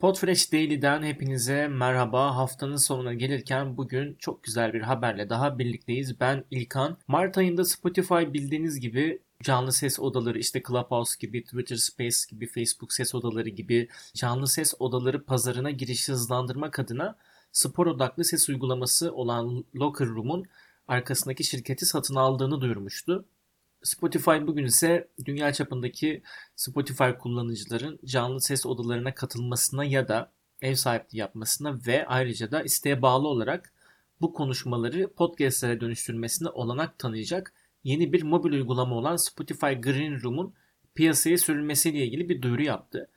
Podfresh Daily'den hepinize merhaba. Haftanın sonuna gelirken bugün çok güzel bir haberle daha birlikteyiz. Ben İlkan. Mart ayında Spotify bildiğiniz gibi canlı ses odaları işte Clubhouse gibi, Twitter Space gibi, Facebook ses odaları gibi canlı ses odaları pazarına girişi hızlandırmak adına spor odaklı ses uygulaması olan Locker Room'un arkasındaki şirketi satın aldığını duyurmuştu. Spotify bugün ise dünya çapındaki Spotify kullanıcıların canlı ses odalarına katılmasına ya da ev sahipliği yapmasına ve ayrıca da isteğe bağlı olarak bu konuşmaları podcastlere dönüştürmesine olanak tanıyacak yeni bir mobil uygulama olan Spotify Green Room'un piyasaya sürülmesiyle ilgili bir duyuru yaptı.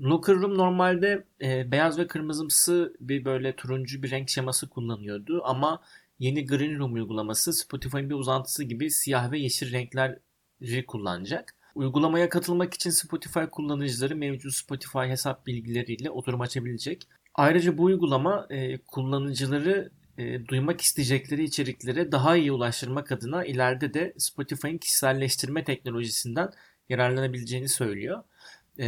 Locker Room normalde e, beyaz ve kırmızımsı bir böyle turuncu bir renk şeması kullanıyordu ama yeni Green Room uygulaması Spotify'ın bir uzantısı gibi siyah ve yeşil renkleri kullanacak. Uygulamaya katılmak için Spotify kullanıcıları mevcut Spotify hesap bilgileriyle oturum açabilecek. Ayrıca bu uygulama e, kullanıcıları e, duymak isteyecekleri içeriklere daha iyi ulaştırmak adına ileride de Spotify'ın kişiselleştirme teknolojisinden yararlanabileceğini söylüyor. E,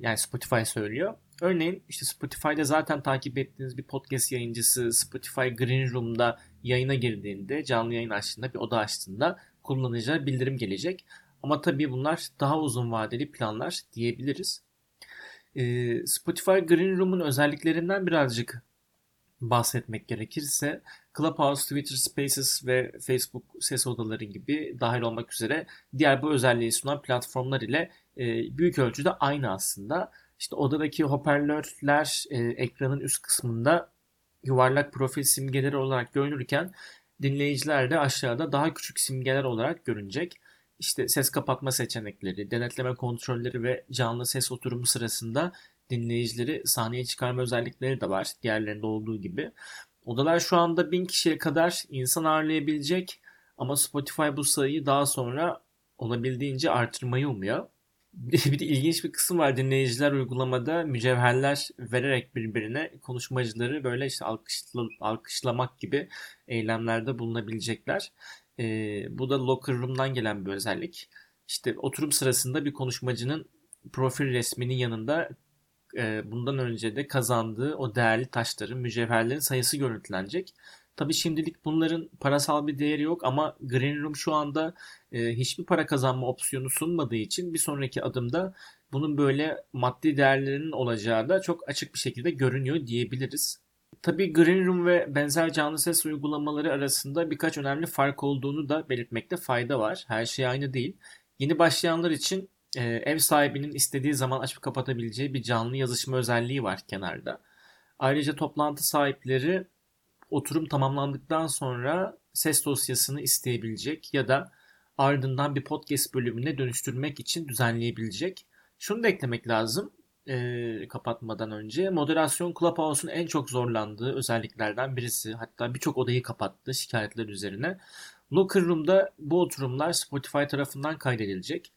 yani Spotify söylüyor. Örneğin işte Spotify'da zaten takip ettiğiniz bir podcast yayıncısı Spotify Green Room'da yayına girdiğinde, canlı yayın açtığında, bir oda açtığında kullanıcılar bildirim gelecek. Ama tabii bunlar daha uzun vadeli planlar diyebiliriz. Ee, Spotify Green Room'un özelliklerinden birazcık bahsetmek gerekirse Clubhouse, Twitter Spaces ve Facebook ses odaları gibi dahil olmak üzere diğer bu özelliği sunan platformlar ile e, büyük ölçüde aynı aslında. İşte odadaki hoparlörler e, ekranın üst kısmında yuvarlak profil simgeleri olarak görünürken dinleyiciler de aşağıda daha küçük simgeler olarak görünecek. İşte ses kapatma seçenekleri, denetleme kontrolleri ve canlı ses oturumu sırasında dinleyicileri sahneye çıkarma özellikleri de var diğerlerinde olduğu gibi. Odalar şu anda 1000 kişiye kadar insan ağırlayabilecek ama Spotify bu sayıyı daha sonra olabildiğince artırmayı umuyor. bir de ilginç bir kısım var. Dinleyiciler uygulamada mücevherler vererek birbirine konuşmacıları böyle işte alkışla, alkışlamak gibi eylemlerde bulunabilecekler. Ee, bu da Locker Room'dan gelen bir özellik. İşte oturum sırasında bir konuşmacının profil resminin yanında e, bundan önce de kazandığı o değerli taşların, mücevherlerin sayısı görüntülenecek. Tabii şimdilik bunların parasal bir değeri yok ama Green Room şu anda e, hiçbir para kazanma opsiyonu sunmadığı için bir sonraki adımda bunun böyle maddi değerlerinin olacağı da çok açık bir şekilde görünüyor diyebiliriz. Tabii Green Room ve benzer canlı ses uygulamaları arasında birkaç önemli fark olduğunu da belirtmekte fayda var. Her şey aynı değil. Yeni başlayanlar için e, ev sahibinin istediği zaman açıp kapatabileceği bir canlı yazışma özelliği var kenarda. Ayrıca toplantı sahipleri oturum tamamlandıktan sonra ses dosyasını isteyebilecek ya da ardından bir podcast bölümüne dönüştürmek için düzenleyebilecek. Şunu da eklemek lazım e, kapatmadan önce. Moderasyon Clubhouse'un en çok zorlandığı özelliklerden birisi. Hatta birçok odayı kapattı şikayetler üzerine. Locker Room'da bu oturumlar Spotify tarafından kaydedilecek.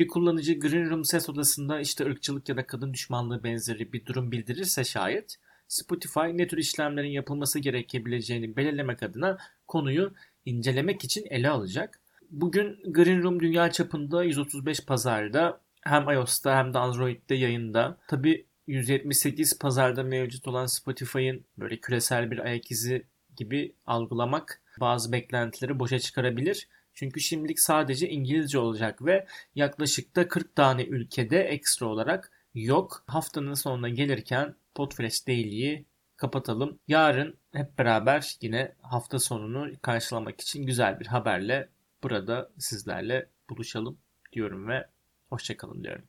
Bir kullanıcı Green Room ses odasında işte ırkçılık ya da kadın düşmanlığı benzeri bir durum bildirirse şayet Spotify ne tür işlemlerin yapılması gerekebileceğini belirlemek adına konuyu incelemek için ele alacak. Bugün Green Room dünya çapında 135 pazarda hem iOS'ta hem de Android'de yayında. Tabi 178 pazarda mevcut olan Spotify'ın böyle küresel bir ayak izi gibi algılamak bazı beklentileri boşa çıkarabilir. Çünkü şimdilik sadece İngilizce olacak ve yaklaşık da 40 tane ülkede ekstra olarak yok. Haftanın sonuna gelirken Podfresh Daily'yi kapatalım. Yarın hep beraber yine hafta sonunu karşılamak için güzel bir haberle burada sizlerle buluşalım diyorum ve hoşçakalın diyorum.